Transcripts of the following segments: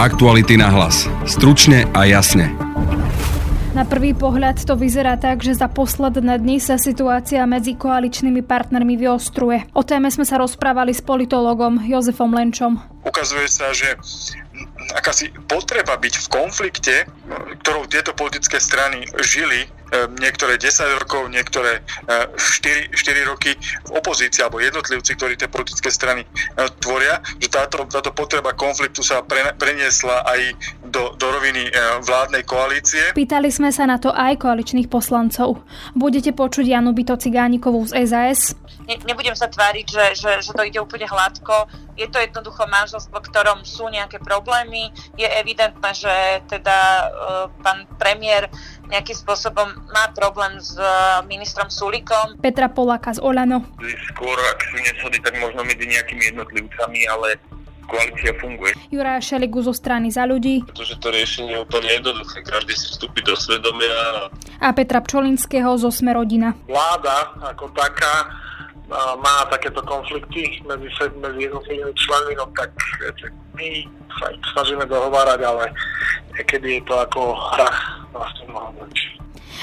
Aktuality na hlas. Stručne a jasne. Na prvý pohľad to vyzerá tak, že za posledné dni sa situácia medzi koaličnými partnermi vyostruje. O téme sme sa rozprávali s politologom Jozefom Lenčom. Ukazuje sa, že akási potreba byť v konflikte, ktorou tieto politické strany žili niektoré 10 rokov, niektoré 4, e, 4 roky v opozícii alebo jednotlivci, ktorí tie politické strany e, tvoria, že táto, táto potreba konfliktu sa pre, preniesla aj do, do roviny vládnej koalície. Pýtali sme sa na to aj koaličných poslancov. Budete počuť Janu Byto Cigánikovú z SAS? Ne, nebudem sa tváriť, že, že, že to ide úplne hladko. Je to jednoducho manželstvo, v ktorom sú nejaké problémy. Je evidentné, že teda uh, pán premiér nejakým spôsobom má problém s uh, ministrom Sulikom. Petra Polaka z Olano. Skôr, ak sú neshody, tak možno medzi nejakými jednotlivcami, ale koalícia funguje. Jurá Šeligu zo strany za ľudí. Pretože to riešenie je úplne jednoduché, každý si vstúpi do svedomia. A Petra Pčolinského zo Smerodina. Vláda ako taká má takéto konflikty medzi, medzi jednotlivými členmi, no tak my sa snažíme dohovárať, ale niekedy je to ako hra vlastne mnoho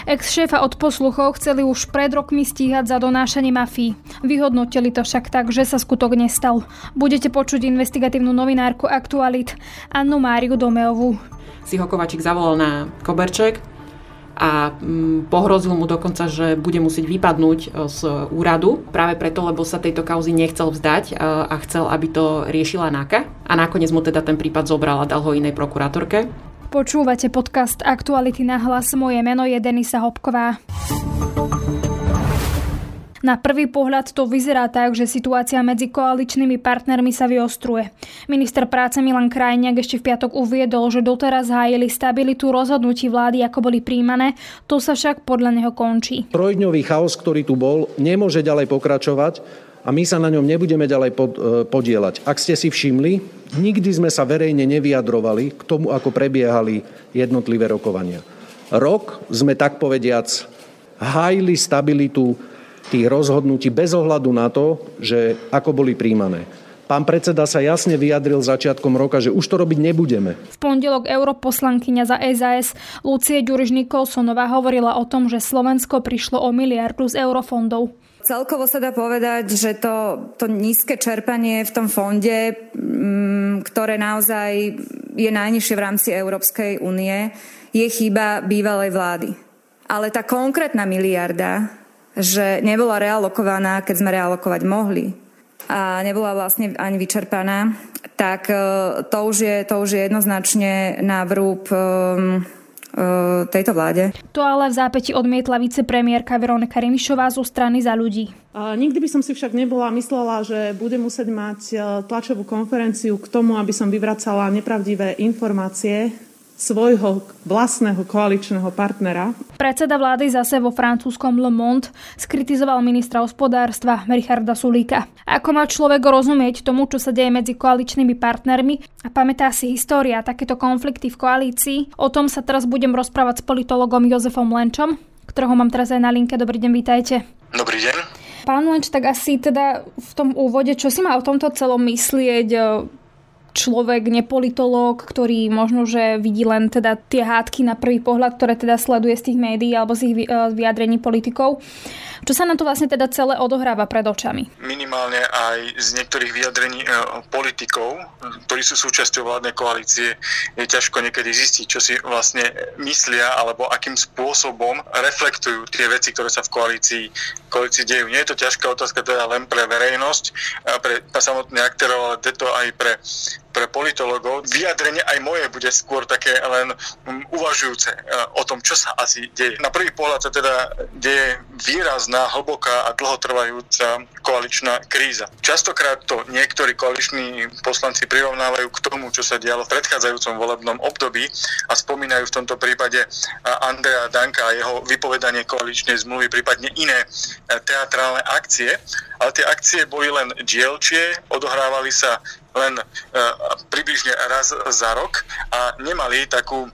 Ex-šéfa od posluchov chceli už pred rokmi stíhať za donášanie mafii. Vyhodnotili to však tak, že sa skutok nestal. Budete počuť investigatívnu novinárku Aktualit Annu Máriu Domeovú. Si ho Kovačík zavolal na Koberček, a mm, pohrozil mu dokonca, že bude musieť vypadnúť e, z úradu práve preto, lebo sa tejto kauzy nechcel vzdať e, a chcel, aby to riešila NAKA a nakoniec mu teda ten prípad zobral a dal ho inej prokurátorke. Počúvate podcast Aktuality na hlas. Moje meno je Denisa Hopková. Na prvý pohľad to vyzerá tak, že situácia medzi koaličnými partnermi sa vyostruje. Minister práce Milan Krajniak ešte v piatok uviedol, že doteraz hájili stabilitu rozhodnutí vlády, ako boli príjmané, to sa však podľa neho končí. Trojdňový chaos, ktorý tu bol, nemôže ďalej pokračovať a my sa na ňom nebudeme ďalej pod, e, podielať. Ak ste si všimli, nikdy sme sa verejne nevyjadrovali k tomu, ako prebiehali jednotlivé rokovania. Rok sme tak povediac hájili stabilitu tých rozhodnutí bez ohľadu na to, že ako boli príjmané. Pán predseda sa jasne vyjadril začiatkom roka, že už to robiť nebudeme. V pondelok europoslankyňa za SAS Lucie Ďuriž Nikolsonová hovorila o tom, že Slovensko prišlo o miliardu z eurofondov. Celkovo sa dá povedať, že to, to nízke čerpanie v tom fonde, mm, ktoré naozaj je najnižšie v rámci Európskej únie, je chyba bývalej vlády. Ale tá konkrétna miliarda že nebola realokovaná, keď sme realokovať mohli a nebola vlastne ani vyčerpaná, tak e, to už je, to už je jednoznačne na vrúb e, e, tejto vláde. To ale v zápäti odmietla vicepremiérka Veronika Remišová zo strany za ľudí. Nikdy by som si však nebola myslela, že budem musieť mať tlačovú konferenciu k tomu, aby som vyvracala nepravdivé informácie svojho vlastného koaličného partnera. Predseda vlády zase vo francúzskom Le Monde skritizoval ministra hospodárstva Richarda Sulíka. Ako má človek rozumieť tomu, čo sa deje medzi koaličnými partnermi a pamätá si história takéto konflikty v koalícii? O tom sa teraz budem rozprávať s politologom Jozefom Lenčom, ktorého mám teraz aj na linke. Dobrý deň, vítajte. Dobrý deň. Pán Lenč, tak asi teda v tom úvode, čo si má o tomto celom myslieť človek, nepolitológ, ktorý možno, že vidí len teda tie hádky na prvý pohľad, ktoré teda sleduje z tých médií alebo z ich eh, vyjadrení politikov. Čo sa na to vlastne teda celé odohráva pred očami? Minimálne aj z niektorých vyjadrení e, politikov, ktorí sú súčasťou vládnej koalície, je ťažko niekedy zistiť, čo si vlastne myslia alebo akým spôsobom reflektujú tie veci, ktoré sa v koalícii, koalícii dejú. Nie je to ťažká otázka teda len pre verejnosť, pre samotných aktérov, ale je to aj pre pre politologov. Vyjadrenie aj moje bude skôr také len uvažujúce e, o tom, čo sa asi deje. Na prvý pohľad sa teda deje výrazná, hlboká a dlhotrvajúca koaličná kríza. Častokrát to niektorí koaliční poslanci prirovnávajú k tomu, čo sa dialo v predchádzajúcom volebnom období a spomínajú v tomto prípade Andrea Danka a jeho vypovedanie koaličnej zmluvy, prípadne iné e, teatrálne akcie. Ale tie akcie boli len dielčie, odohrávali sa len e, približne raz za rok a nemali takú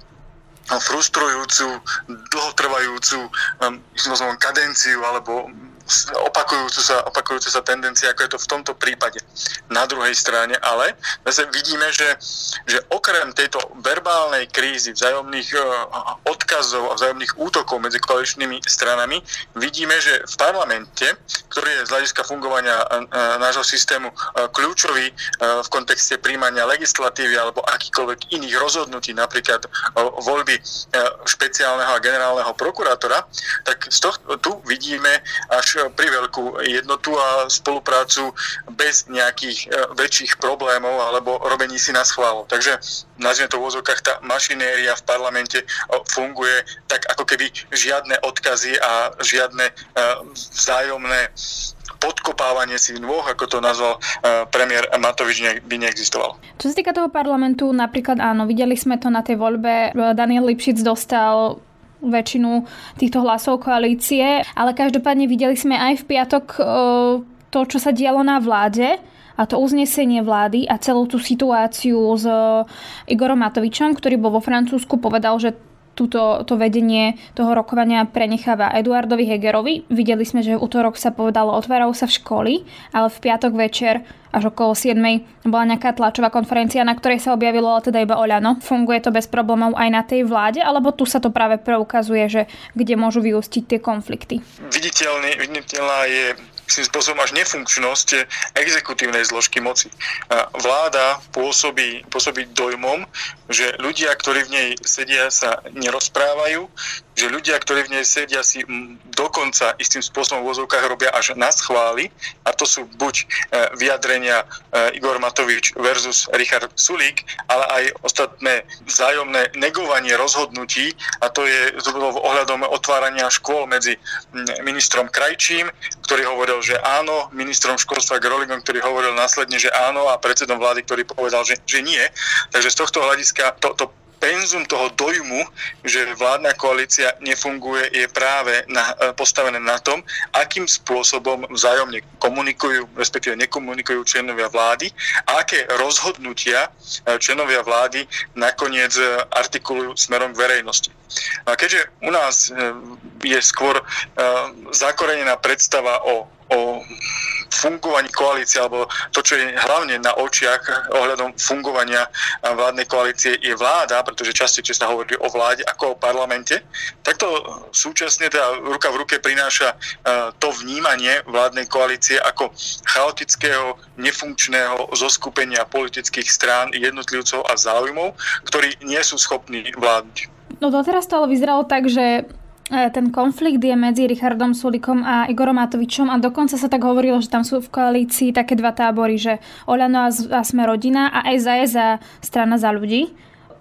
frustrujúcu, dlhotrvajúcu um, kadenciu alebo opakujúcu sa, opakujúcu sa tendencia, ako je to v tomto prípade. Na druhej strane ale zase vidíme, že, že okrem tejto verbálnej krízy, vzájomných e, odkazov a vzájomných útokov medzi koaličnými stranami, vidíme, že v parlamente, ktorý je z hľadiska fungovania e, nášho systému kľúčový v kontexte príjmania legislatívy alebo akýkoľvek iných rozhodnutí, napríklad voľby špeciálneho a generálneho prokurátora, tak z tohto, tu vidíme až pri veľkú jednotu a spoluprácu bez nejakých e, väčších problémov alebo robení si na schvál. Takže nazvime to v úzokách, tá mašinéria v parlamente e, funguje tak ako keby žiadne odkazy a žiadne vzájomné podkopávanie si nôh, ako to nazval premiér Matovič, by neexistovalo. Čo sa týka toho parlamentu, napríklad áno, videli sme to na tej voľbe, Daniel Lipšic dostal väčšinu týchto hlasov koalície, ale každopádne videli sme aj v piatok e, to, čo sa dialo na vláde a to uznesenie vlády a celú tú situáciu s Igorom Matovičom, ktorý bol vo Francúzsku, povedal, že túto, to vedenie toho rokovania prenecháva Eduardovi Hegerovi. Videli sme, že v útorok sa povedalo, otvárajú sa v školy, ale v piatok večer až okolo 7. bola nejaká tlačová konferencia, na ktorej sa objavilo ale teda iba Oľano. Funguje to bez problémov aj na tej vláde, alebo tu sa to práve preukazuje, že kde môžu vyústiť tie konflikty? Viditeľný, viditeľná je istým spôsobom až nefunkčnosť exekutívnej zložky moci. Vláda pôsobí, pôsobí dojmom, že ľudia, ktorí v nej sedia, sa nerozprávajú, že ľudia, ktorí v nej sedia, si dokonca istým spôsobom v vozovkách robia až na schvály a to sú buď e, vyjadrenia e, Igor Matovič versus Richard Sulík, ale aj ostatné vzájomné negovanie rozhodnutí a to je to ohľadom otvárania škôl medzi ministrom Krajčím, ktorý hovoril, že áno, ministrom školstva Groligom, ktorý hovoril následne, že áno a predsedom vlády, ktorý povedal, že, že nie. Takže z tohto hľadiska to, to penzum toho dojmu, že vládna koalícia nefunguje, je práve na, e, postavené na tom, akým spôsobom vzájomne komunikujú, respektíve nekomunikujú členovia vlády a aké rozhodnutia e, členovia vlády nakoniec e, artikulujú smerom k verejnosti. A keďže u nás je skôr zakorenená predstava o, o fungovaní koalície, alebo to, čo je hlavne na očiach ohľadom fungovania vládnej koalície je vláda, pretože častejšie sa hovorí o vláde ako o parlamente, tak to súčasne teda ruka v ruke prináša e, to vnímanie vládnej koalície ako chaotického, nefunkčného zoskupenia politických strán, jednotlivcov a záujmov, ktorí nie sú schopní vládnuť. No doteraz to ale vyzeralo tak, že ten konflikt je medzi Richardom Sulikom a Igorom Matovičom a dokonca sa tak hovorilo, že tam sú v koalícii také dva tábory, že Oľano a Sme rodina a SAS za strana za ľudí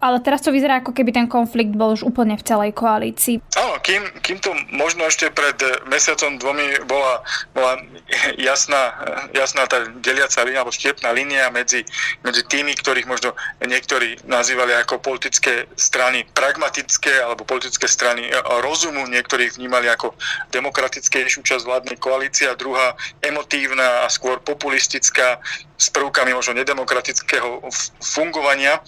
ale teraz to vyzerá, ako keby ten konflikt bol už úplne v celej koalícii. Áno, kým, kým to možno ešte pred mesiacom dvomi bola, bola jasná, jasná tá deliaca línia alebo štiepná línia medzi, medzi tými, ktorých možno niektorí nazývali ako politické strany pragmatické alebo politické strany rozumu, niektorí vnímali ako demokratickejšiu časť vládnej koalície a druhá emotívna a skôr populistická s prvkami možno nedemokratického fungovania,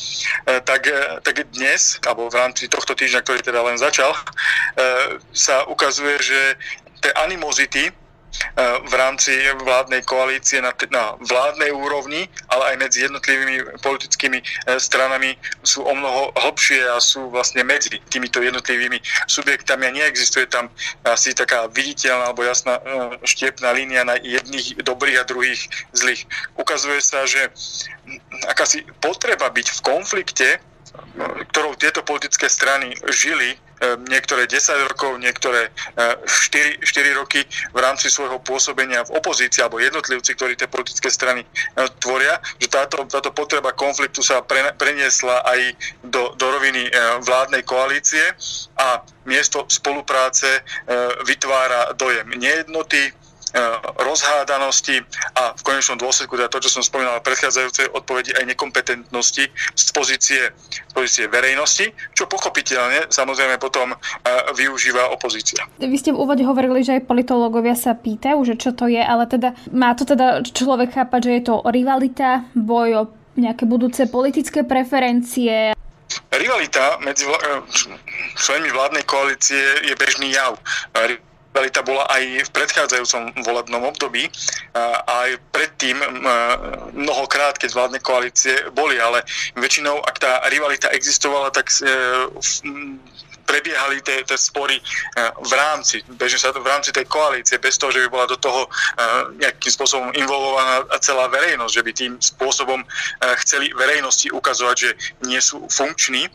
e, tak, e, tak dnes, alebo v rámci tohto týždňa, ktorý teda len začal, e, sa ukazuje, že tie animozity v rámci vládnej koalície na, na vládnej úrovni, ale aj medzi jednotlivými politickými e, stranami sú o mnoho hlbšie a sú vlastne medzi týmito jednotlivými subjektami a neexistuje tam asi taká viditeľná alebo jasná e, štiepná línia na jedných dobrých a druhých zlých. Ukazuje sa, že akási potreba byť v konflikte ktorou tieto politické strany žili e, niektoré 10 rokov, niektoré 4, e, 4 roky v rámci svojho pôsobenia v opozícii alebo jednotlivci, ktorí tie politické strany e, tvoria, že táto, táto potreba konfliktu sa pre, preniesla aj do, do roviny vládnej koalície a miesto spolupráce vytvára dojem nejednoty, rozhádanosti a v konečnom dôsledku teda to, čo som spomínal v predchádzajúcej odpovedi, aj nekompetentnosti z pozície, z pozície verejnosti, čo pochopiteľne samozrejme potom e, využíva opozícia. Vy ste v úvode hovorili, že aj politológovia sa pýtajú, že čo to je, ale teda má to teda človek chápať, že je to rivalita, boj o nejaké budúce politické preferencie, Rivalita medzi vl- členmi vládnej koalície je bežný jav rivalita bola aj v predchádzajúcom volebnom období a aj predtým mnohokrát, keď vládne koalície boli, ale väčšinou, ak tá rivalita existovala, tak prebiehali tie, tie spory eh, v rámci, bežne sa v rámci tej koalície, bez toho, že by bola do toho eh, nejakým spôsobom involvovaná celá verejnosť, že by tým spôsobom chceli verejnosti ukazovať, že nie sú funkční.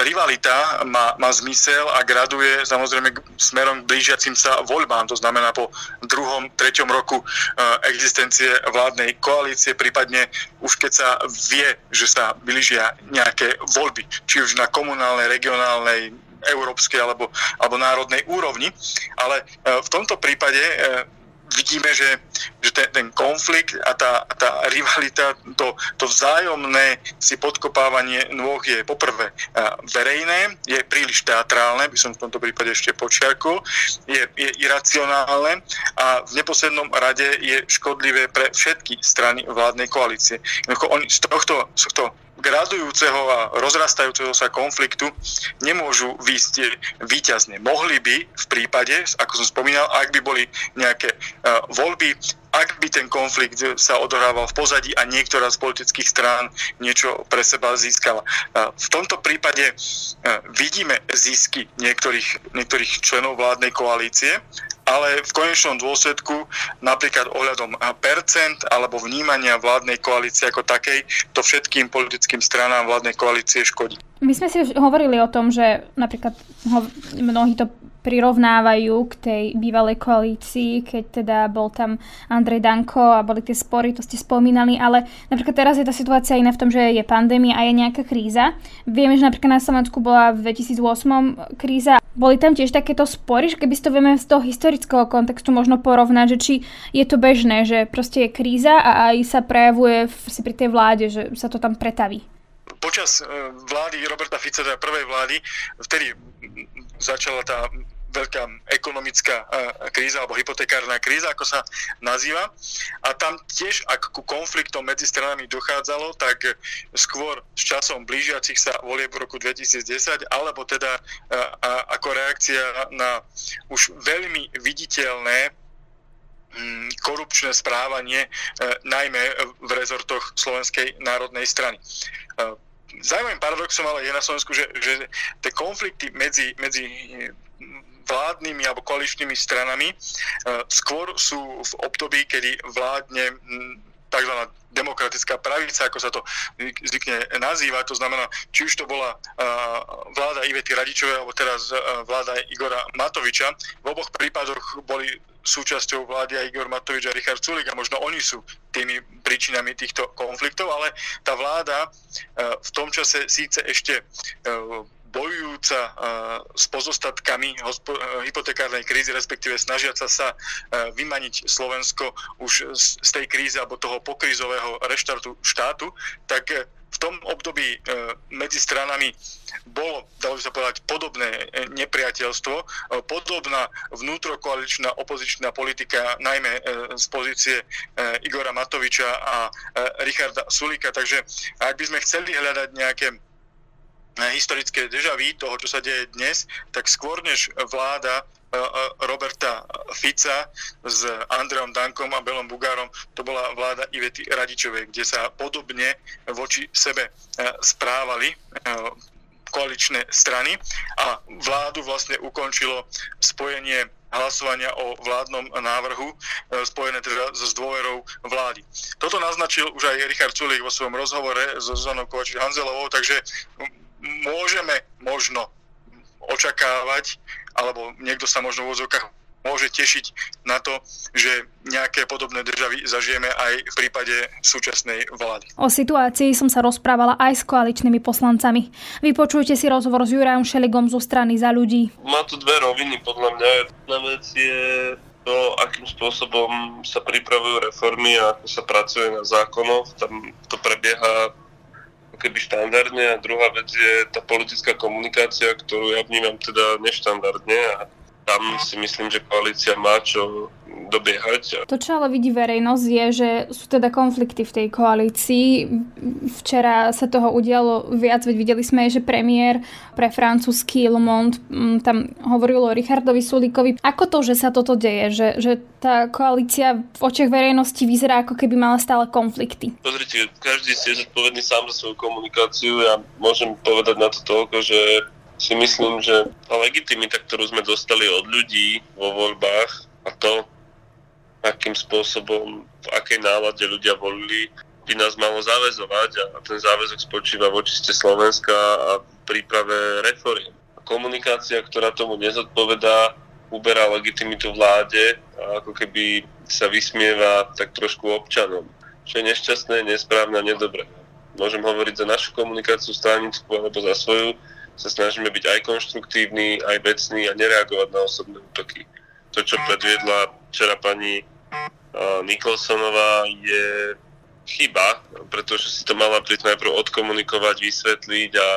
Rivalita má, má zmysel a graduje samozrejme smerom k blížiacim sa voľbám, to znamená po druhom, treťom roku existencie vládnej koalície, prípadne už keď sa vie, že sa blížia nejaké voľby, či už na komunálnej, regionálnej, európskej alebo, alebo národnej úrovni. Ale e, v tomto prípade vidíme, že, že ten, ten konflikt a tá, tá rivalita, to, to vzájomné si podkopávanie nôh je poprvé verejné, je príliš teatrálne, by som v tomto prípade ešte počiarkol, je, je iracionálne a v neposlednom rade je škodlivé pre všetky strany vládnej koalície. Oni z tohto, z tohto gradujúceho a rozrastajúceho sa konfliktu nemôžu výjsť výťazne. Mohli by v prípade, ako som spomínal, ak by boli nejaké uh, voľby, ak by ten konflikt sa odohrával v pozadí a niektorá z politických strán niečo pre seba získala. V tomto prípade uh, vidíme zisky niektorých, niektorých členov vládnej koalície, ale v konečnom dôsledku napríklad ohľadom percent alebo vnímania vládnej koalície ako takej, to všetkým politickým stranám vládnej koalície škodí. My sme si už hovorili o tom, že napríklad mnohí to prirovnávajú k tej bývalej koalícii, keď teda bol tam Andrej Danko a boli tie spory, to ste spomínali, ale napríklad teraz je tá situácia iná v tom, že je pandémia a je nejaká kríza. Vieme, že napríklad na Slovensku bola v 2008 kríza. Boli tam tiež takéto spory, že keby to vieme z toho historického kontextu možno porovnať, že či je to bežné, že proste je kríza a aj sa prejavuje si pri tej vláde, že sa to tam pretaví počas e, vlády Roberta Fica, teda prvej vlády, vtedy začala tá veľká ekonomická e, kríza alebo hypotekárna kríza, ako sa nazýva. A tam tiež, ak ku konfliktom medzi stranami dochádzalo, tak skôr s časom blížiacich sa volie v roku 2010, alebo teda e, ako reakcia na už veľmi viditeľné mm, korupčné správanie, najmä v rezortoch Slovenskej národnej strany zaujímavým paradoxom ale je na Slovensku, že, že tie konflikty medzi, medzi vládnymi alebo koaličnými stranami uh, skôr sú v období, kedy vládne tzv. demokratická pravica, ako sa to zvykne nazývať. To znamená, či už to bola uh, vláda Ivety Radičovej, alebo teraz uh, vláda Igora Matoviča. V oboch prípadoch boli súčasťou vlády aj Igor Matovič a Richard Sulik a možno oni sú tými príčinami týchto konfliktov, ale tá vláda e, v tom čase síce ešte e, bojujúca e, s pozostatkami hypotekárnej krízy, respektíve snažiaca sa vymaniť Slovensko už z tej krízy alebo toho pokrízového reštartu štátu, tak v tom období medzi stranami bolo, dalo by sa povedať, podobné e, nepriateľstvo, e, podobná vnútrokoaličná opozičná politika, najmä z pozície Igora Matoviča a Richarda Sulika. Takže ak by sme chceli hľadať nejaké historické dežavy toho, čo sa deje dnes, tak skôr než vláda Roberta Fica s Andreom Dankom a Belom Bugárom, to bola vláda Ivety Radičovej, kde sa podobne voči sebe správali koaličné strany a vládu vlastne ukončilo spojenie hlasovania o vládnom návrhu e, spojené teda so dôverou vlády. Toto naznačil už aj Richard Sulik vo svojom rozhovore so Zonou Kovačič Hanzelovou, takže môžeme možno očakávať, alebo niekto sa možno v úzokách môže tešiť na to, že nejaké podobné državy zažijeme aj v prípade súčasnej vlády. O situácii som sa rozprávala aj s koaličnými poslancami. Vypočujte si rozhovor s Jurajom Šeligom zo strany za ľudí. Má tu dve roviny podľa mňa. Jedna vec je to, akým spôsobom sa pripravujú reformy a ako sa pracuje na zákonoch. Tam to prebieha keby štandardne a druhá vec je tá politická komunikácia, ktorú ja vnímam teda neštandardne a tam si myslím, že koalícia má čo dobiehať. To, čo ale vidí verejnosť, je, že sú teda konflikty v tej koalícii. Včera sa toho udialo viac, veď videli sme, že premiér pre francúzsky Le Monde mm, tam hovoril o Richardovi Sulíkovi. Ako to, že sa toto deje? Že, že tá koalícia v očiach verejnosti vyzerá, ako keby mala stále konflikty? Pozrite, každý si je zodpovedný sám za svoju komunikáciu. Ja môžem povedať na to toľko, že si myslím, že tá legitimita, ktorú sme dostali od ľudí vo voľbách a to, akým spôsobom, v akej nálade ľudia volili, by nás malo záväzovať a ten záväzok spočíva v očiste Slovenska a v príprave reforiem. Komunikácia, ktorá tomu nezodpovedá, uberá legitimitu vláde a ako keby sa vysmieva tak trošku občanom, čo je nešťastné, nesprávne a nedobré. Môžem hovoriť za našu komunikáciu stranickú alebo za svoju, sa snažíme byť aj konštruktívni, aj vecní a nereagovať na osobné útoky. To, čo predviedla včera pani Nikolsonová, je chyba, pretože si to mala najprv odkomunikovať, vysvetliť a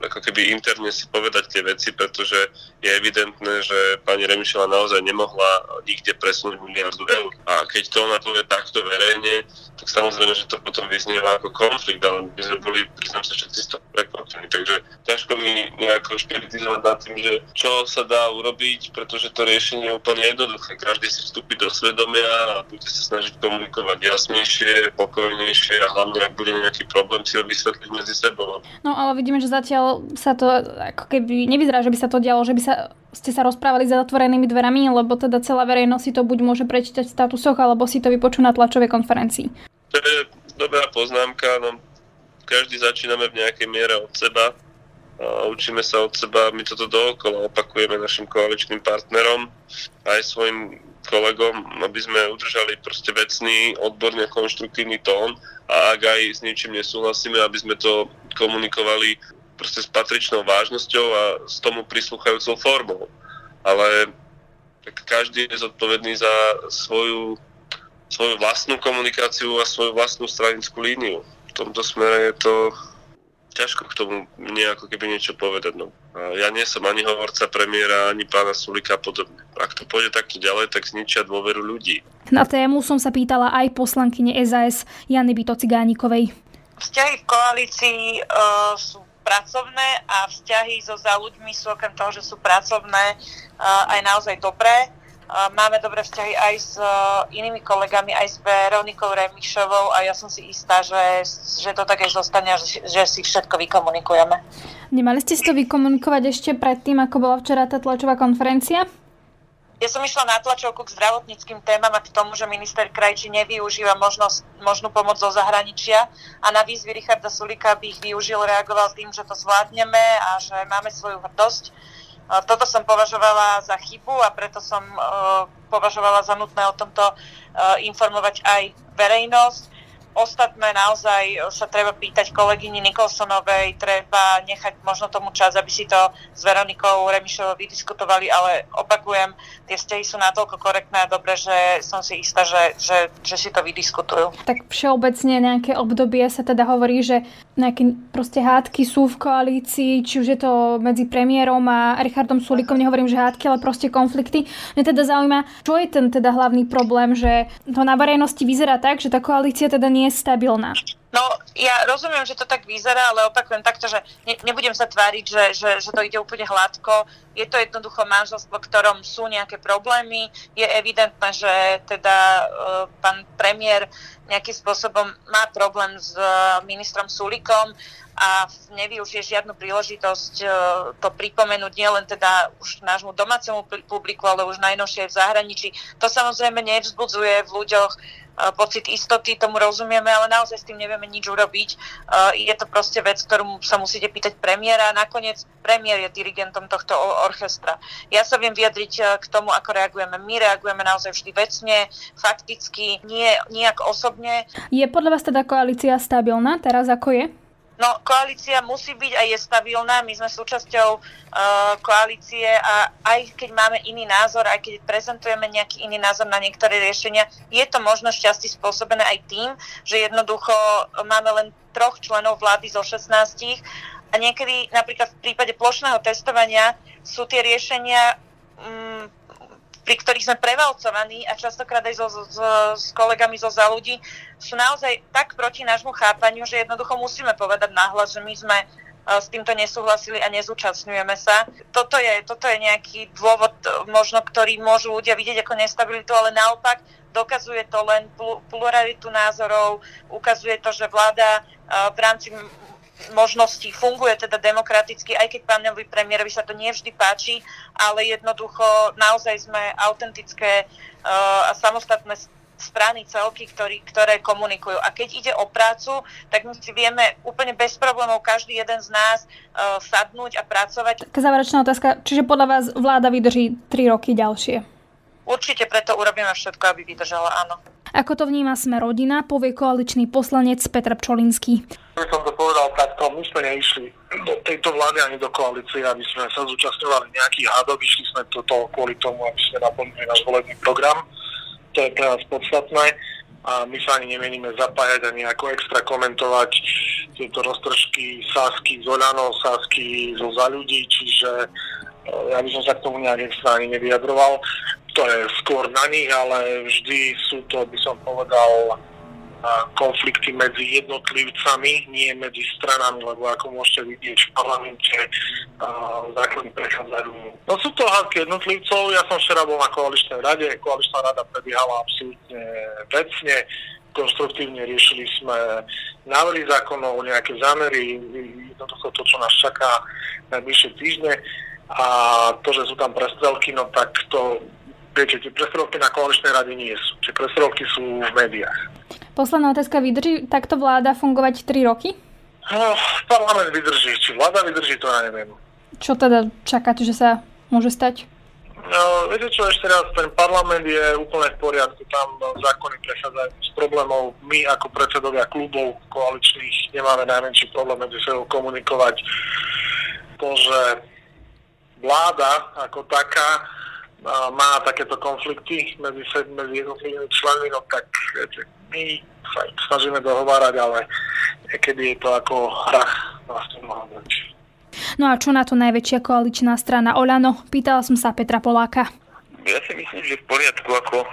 ako keby interne si povedať tie veci, pretože je evidentné, že pani Remišela naozaj nemohla nikde presunúť miliardu eur. A keď to ona povie takto verejne, tak samozrejme, že to potom vyznieva ako konflikt, ale my sme boli, priznám sa, všetci z toho prekvapení. Takže ťažko mi nejako špiritizovať nad tým, že čo sa dá urobiť, pretože to riešenie je úplne jednoduché. Každý si vstúpi do svedomia a bude sa snažiť komunikovať jasnejšie, pokojnejšie a hlavne, ak bude nejaký problém, si ho vysvetliť medzi sebou. No ale vidíme, že zatiaľ sa to ako keby nevyzerá, že by sa to dialo, že by sa, ste sa rozprávali za zatvorenými dverami, lebo teda celá verejnosť si to buď môže prečítať v statusoch, alebo si to vypočú na tlačovej konferencii. To je dobrá poznámka, no každý začíname v nejakej miere od seba a učíme sa od seba, my toto dookola opakujeme našim koaličným partnerom aj svojim kolegom, aby sme udržali proste vecný, odborne konštruktívny tón a ak aj s ničím nesúhlasíme, aby sme to komunikovali proste s patričnou vážnosťou a s tomu prislúchajúcou formou. Ale tak každý je zodpovedný za svoju, svoju vlastnú komunikáciu a svoju vlastnú stranickú líniu. V tomto smere je to ťažko k tomu nejako keby niečo povedať. No. A ja nie som ani hovorca premiéra, ani pána Sulika a podobne. Ak to pôjde takto ďalej, tak zničia dôveru ľudí. Na tému som sa pýtala aj poslankyne SAS Jany Byto Cigánikovej. Vzťahy v koalícii uh, sú pracovné a vzťahy so za ľuďmi sú okrem toho, že sú pracovné, aj naozaj dobré. Máme dobré vzťahy aj s inými kolegami, aj s Veronikou Remišovou a ja som si istá, že, že to také zostane, že, že si všetko vykomunikujeme. Nemali ste si to vykomunikovať ešte predtým, ako bola včera tá tlačová konferencia? Ja som išla na tlačovku k zdravotníckým témam a k tomu, že minister Krajči nevyužíva možnosť, možnú pomoc zo zahraničia a na výzvy Richarda Sulika by ich využil, reagoval tým, že to zvládneme a že máme svoju hrdosť. Toto som považovala za chybu a preto som považovala za nutné o tomto informovať aj verejnosť Ostatné naozaj sa treba pýtať kolegyni Nikolsonovej, treba nechať možno tomu čas, aby si to s Veronikou Remišovou vydiskutovali, ale opakujem, tie vzťahy sú natoľko korektné a dobré, že som si istá, že, že, že si to vydiskutujú. Tak všeobecne nejaké obdobie sa teda hovorí, že nejaké proste hádky sú v koalícii, či už je to medzi premiérom a Richardom Sulikom, nehovorím, že hádky, ale proste konflikty. Mňa teda zaujíma, čo je ten teda hlavný problém, že to na verejnosti vyzerá tak, že tá koalícia teda nie nie je stabilná. No, ja rozumiem, že to tak vyzerá, ale opakujem takto, že ne, nebudem sa tváriť, že, že, že to ide úplne hladko. Je to jednoducho manželstvo, v ktorom sú nejaké problémy. Je evidentné, že teda uh, pán premiér nejakým spôsobom má problém s uh, ministrom Sulikom a nevyužije žiadnu príležitosť uh, to pripomenúť nielen teda už nášmu domácemu publiku, ale už najnovšie v zahraničí. To samozrejme nevzbudzuje v ľuďoch pocit istoty, tomu rozumieme, ale naozaj s tým nevieme nič urobiť. Je to proste vec, ktorú sa musíte pýtať premiéra a nakoniec premiér je dirigentom tohto orchestra. Ja sa viem vyjadriť k tomu, ako reagujeme. My reagujeme naozaj vždy vecne, fakticky, nie, nejak osobne. Je podľa vás teda koalícia stabilná teraz, ako je? No, koalícia musí byť a je stabilná. My sme súčasťou uh, koalície a aj keď máme iný názor, aj keď prezentujeme nejaký iný názor na niektoré riešenia, je to možno šťastie spôsobené aj tým, že jednoducho máme len troch členov vlády zo 16 a niekedy napríklad v prípade plošného testovania sú tie riešenia mm, pri ktorých sme prevalcovaní a častokrát aj so, so, s kolegami zo za ľudí, sú naozaj tak proti nášmu chápaniu, že jednoducho musíme povedať nahlas, že my sme s týmto nesúhlasili a nezúčastňujeme sa. Toto je, toto je nejaký dôvod, možno, ktorý môžu ľudia vidieť ako nestabilitu, ale naopak dokazuje to len pluralitu názorov, ukazuje to, že vláda v rámci možností funguje teda demokraticky, aj keď pánovi premiérovi sa to nevždy páči, ale jednoducho naozaj sme autentické uh, a samostatné strany, celky, ktorý, ktoré komunikujú. A keď ide o prácu, tak my si vieme úplne bez problémov každý jeden z nás uh, sadnúť a pracovať. Taká záverečná otázka. Čiže podľa vás vláda vydrží 3 roky ďalšie? Určite preto urobíme všetko, aby vydržala, áno. Ako to vníma sme rodina, povie koaličný poslanec Petr Pčolinský. By som to povedal takto, my sme neišli do tejto vlády ani do koalície, aby sme sa zúčastňovali nejakých hádok, išli sme toto kvôli tomu, aby sme naplnili náš volebný program. To je pre nás podstatné a my sa ani nemeníme zapájať ani ako extra komentovať tieto roztržky Sásky z Oľano, Sásky zo za ľudí, čiže eh, ja by som sa k tomu nejak extra ani nevyjadroval to je skôr na nich, ale vždy sú to, by som povedal, konflikty medzi jednotlivcami, nie medzi stranami, lebo ako môžete vidieť v parlamente zákony prechádzajú. No sú to hádky jednotlivcov, ja som včera bol na koaličnej rade, koaličná rada prebiehala absolútne vecne, konstruktívne riešili sme návrhy zákonov, nejaké zámery, jednoducho to, čo nás čaká najbližšie týždne. A to, že sú tam prestrelky, no tak to Viete, tie prestrelky na koaličnej rade nie sú. Tie prestrelky sú v médiách. Posledná otázka. Vydrží takto vláda fungovať 3 roky? No, parlament vydrží. Či vláda vydrží, to ja neviem. Čo teda čakáte, že sa môže stať? No, viete čo, ešte raz, ten parlament je úplne v poriadku, tam zákony prechádzajú z problémov. My ako predsedovia klubov koaličných nemáme najmenší problém medzi sebou komunikovať to, že vláda ako taká má takéto konflikty medzi, medzi jednotlivými členmi, no tak viete, my sa snažíme dohovárať, ale niekedy je to ako hra vlastne mohla No a čo na to najväčšia koaličná strana Olano? Pýtala som sa Petra Poláka. Ja si myslím, že v poriadku, ako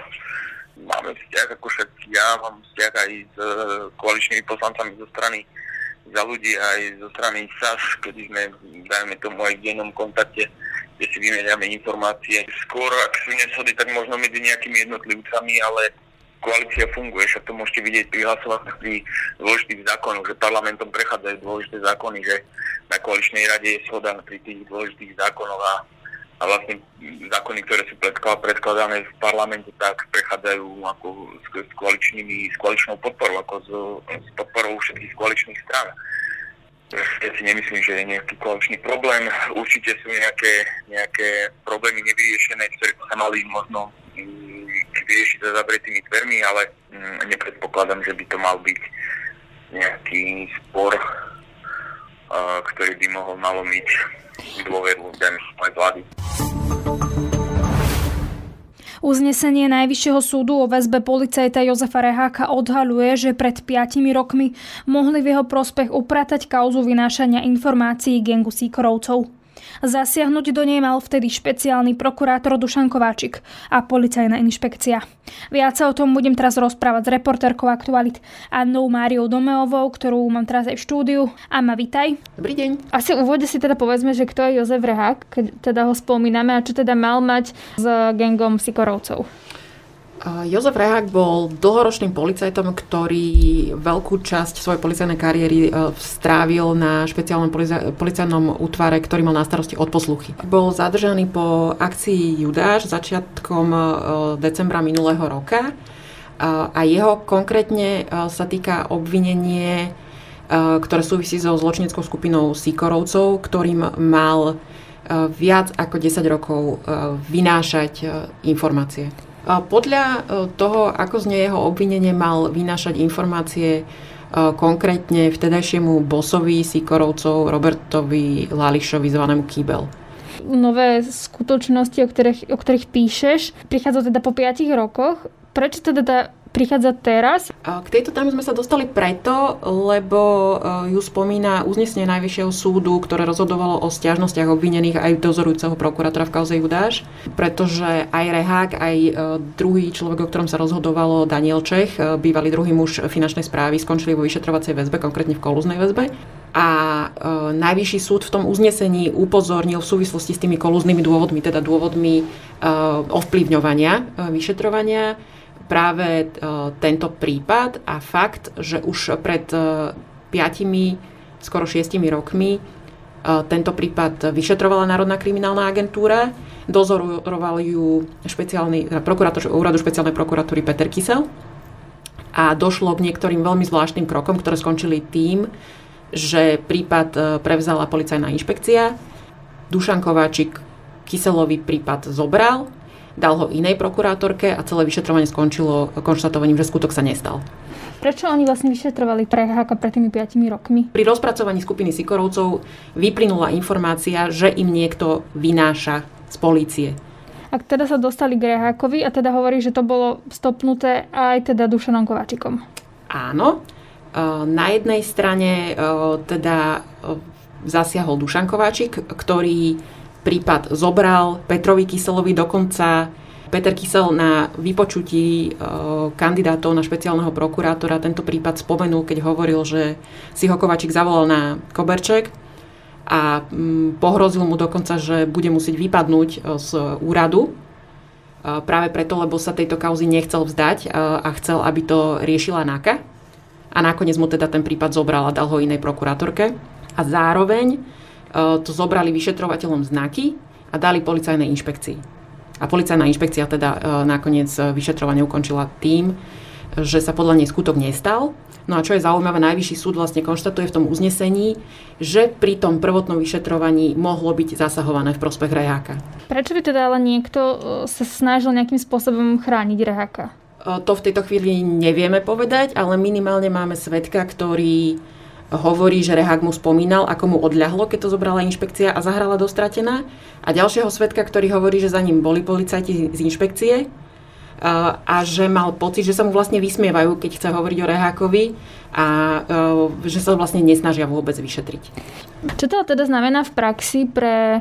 máme vzťah, ako však ja mám vzťah aj s e, koaličnými poslancami zo strany za ľudí aj zo strany SAS, kedy sme, dajme tomu, aj v dennom kontakte kde si vymeniame informácie. Skôr, ak sú neshody, tak možno medzi nejakými jednotlivcami, ale koalícia funguje, však to môžete vidieť pri hlasovaniach pri dôležitých zákonoch, že parlamentom prechádzajú dôležité zákony, že na koaličnej rade je shoda pri tých dôležitých zákonoch a, a vlastne zákony, ktoré sú predkladané v parlamente, tak prechádzajú ako s, s, koaličnými, s koaličnou podporou, ako s, s podporou všetkých koaličných strán ja si nemyslím, že je nejaký koaličný problém. Určite sú nejaké, nejaké problémy nevyriešené, ktoré sa mali možno mm, vyriešiť za zavretými dvermi, ale mm, nepredpokladám, že by to mal byť nejaký spor, ktorý by mohol nalomiť dôveru aj vlády. Uznesenie Najvyššieho súdu o väzbe policajta Jozefa Reháka odhaľuje, že pred 5 rokmi mohli v jeho prospech upratať kauzu vynášania informácií gengu Sikorovcov. Zasiahnuť do nej mal vtedy špeciálny prokurátor Dušan Kováčik a policajná inšpekcia. Viac sa o tom budem teraz rozprávať s reportérkou Aktualit Annou Máriou Domeovou, ktorú mám teraz aj v štúdiu. Anna, vitaj. Dobrý deň. Asi úvode si teda povedzme, že kto je Jozef Rehák, keď teda ho spomíname a čo teda mal mať s gengom Sikorovcov. Jozef Rehák bol dlhoročným policajtom, ktorý veľkú časť svojej policajnej kariéry e, strávil na špeciálnom policajnom útvare, ktorý mal na starosti odposluchy. Bol zadržaný po akcii Judáš začiatkom e, decembra minulého roka a jeho konkrétne e, sa týka obvinenie, ktoré súvisí so zločineckou skupinou Sikorovcov, ktorým mal viac ako 10 rokov vynášať informácie. Podľa e, toho, ako znie jeho obvinenie, mal vynášať informácie e, konkrétne vtedajšiemu bosovi Sikorovcov Robertovi Lališovi zvanému Kýbel. Nové skutočnosti, o ktorých, o ktorých píšeš, prichádzajú teda po 5 rokoch. Prečo teda prichádza teraz? K tejto téme sme sa dostali preto, lebo e, ju spomína uznesenie Najvyššieho súdu, ktoré rozhodovalo o stiažnostiach obvinených aj dozorujúceho prokurátora v kauze Judáš, pretože aj Rehák, aj e, druhý človek, o ktorom sa rozhodovalo, Daniel Čech, e, bývalý druhý muž finančnej správy, skončili vo vyšetrovacej väzbe, konkrétne v kolúznej väzbe. A Najvyšší súd v tom uznesení upozornil v súvislosti s tými kolúznymi dôvodmi, teda dôvodmi ovplyvňovania vyšetrovania, práve e, tento prípad a fakt, že už pred e, 5, skoro 6 rokmi e, tento prípad vyšetrovala Národná kriminálna agentúra, dozoroval ju špeciálny, teda prokurátor úradu špeciálnej prokuratúry Peter Kysel a došlo k niektorým veľmi zvláštnym krokom, ktoré skončili tým, že prípad e, prevzala policajná inšpekcia. Dušan Kováčik Kyselový prípad zobral, dal ho inej prokurátorke a celé vyšetrovanie skončilo konštatovaním, že skutok sa nestal. Prečo oni vlastne vyšetrovali Preháka pred tými 5 rokmi? Pri rozpracovaní skupiny Sikorovcov vyplynula informácia, že im niekto vynáša z polície. Ak teda sa dostali k Rehákovi a teda hovorí, že to bolo stopnuté aj teda Dušanom Kováčikom. Áno, na jednej strane teda zasiahol Dušan Kováčik, ktorý prípad zobral Petrovi Kyselovi dokonca Peter Kysel na vypočutí kandidátov na špeciálneho prokurátora tento prípad spomenul, keď hovoril, že si ho Kovačík zavolal na Koberček a pohrozil mu dokonca, že bude musieť vypadnúť z úradu práve preto, lebo sa tejto kauzy nechcel vzdať a chcel, aby to riešila NAKA a nakoniec mu teda ten prípad zobral a dal ho inej prokurátorke. A zároveň e, to zobrali vyšetrovateľom znaky a dali policajnej inšpekcii. A policajná inšpekcia teda e, nakoniec e, vyšetrovanie ukončila tým, že sa podľa nej skutok nestal. No a čo je zaujímavé, Najvyšší súd vlastne konštatuje v tom uznesení, že pri tom prvotnom vyšetrovaní mohlo byť zasahované v prospech reháka. Prečo by teda ale niekto sa snažil nejakým spôsobom chrániť reháka? To v tejto chvíli nevieme povedať, ale minimálne máme svetka, ktorý hovorí, že Rehák mu spomínal, ako mu odľahlo, keď to zobrala inšpekcia a zahrala dostratená. A ďalšieho svetka, ktorý hovorí, že za ním boli policajti z inšpekcie a že mal pocit, že sa mu vlastne vysmievajú, keď chce hovoriť o Rehákovi a že sa vlastne nesnažia vôbec vyšetriť. Čo to teda znamená v praxi pre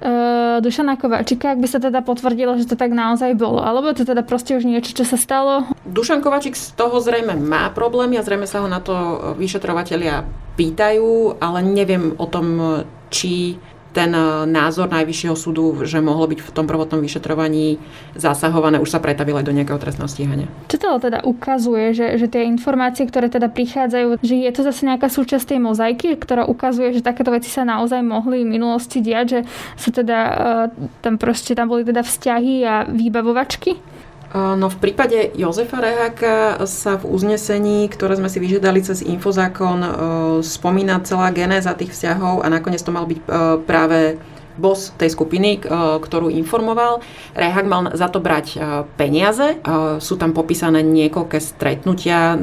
uh, Dušana Kovačika, ak by sa teda potvrdilo, že to tak naozaj bolo. Alebo to teda proste už niečo, čo sa stalo? Dušan Kovačik z toho zrejme má problémy a zrejme sa ho na to vyšetrovateľia pýtajú, ale neviem o tom, či ten e, názor Najvyššieho súdu, že mohlo byť v tom prvotnom vyšetrovaní zasahované, už sa pretavilo aj do nejakého trestného stíhania. Čo to teda ukazuje, že, že tie informácie, ktoré teda prichádzajú, že je to zase nejaká súčasť tej mozaiky, ktorá ukazuje, že takéto veci sa naozaj mohli v minulosti diať, že sa teda e, tam proste tam boli teda vzťahy a výbavovačky? No v prípade Jozefa Reháka sa v uznesení, ktoré sme si vyžiadali cez infozákon, spomína celá genéza tých vzťahov a nakoniec to mal byť práve boss tej skupiny, ktorú informoval. Rehak mal za to brať peniaze. Sú tam popísané niekoľké stretnutia,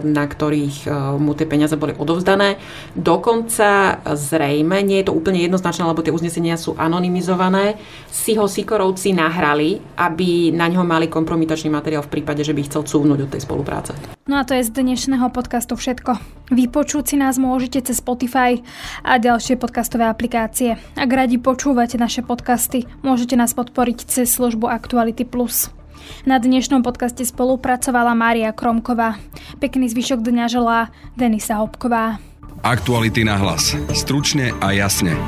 na ktorých mu tie peniaze boli odovzdané. Dokonca zrejme, nie je to úplne jednoznačné, lebo tie uznesenia sú anonymizované, si ho Sikorovci nahrali, aby na ňo mali kompromitačný materiál v prípade, že by chcel cúvnuť od tej spolupráce. No a to je z dnešného podcastu všetko. Vypočuť si nás môžete cez Spotify a ďalšie podcastové aplikácie. Ak radi počúvate naše podcasty, môžete nás podporiť cez službu Aktuality Plus. Na dnešnom podcaste spolupracovala Mária Kromková. Pekný zvyšok dňa želá Denisa Hopková. Aktuality na hlas. Stručne a jasne.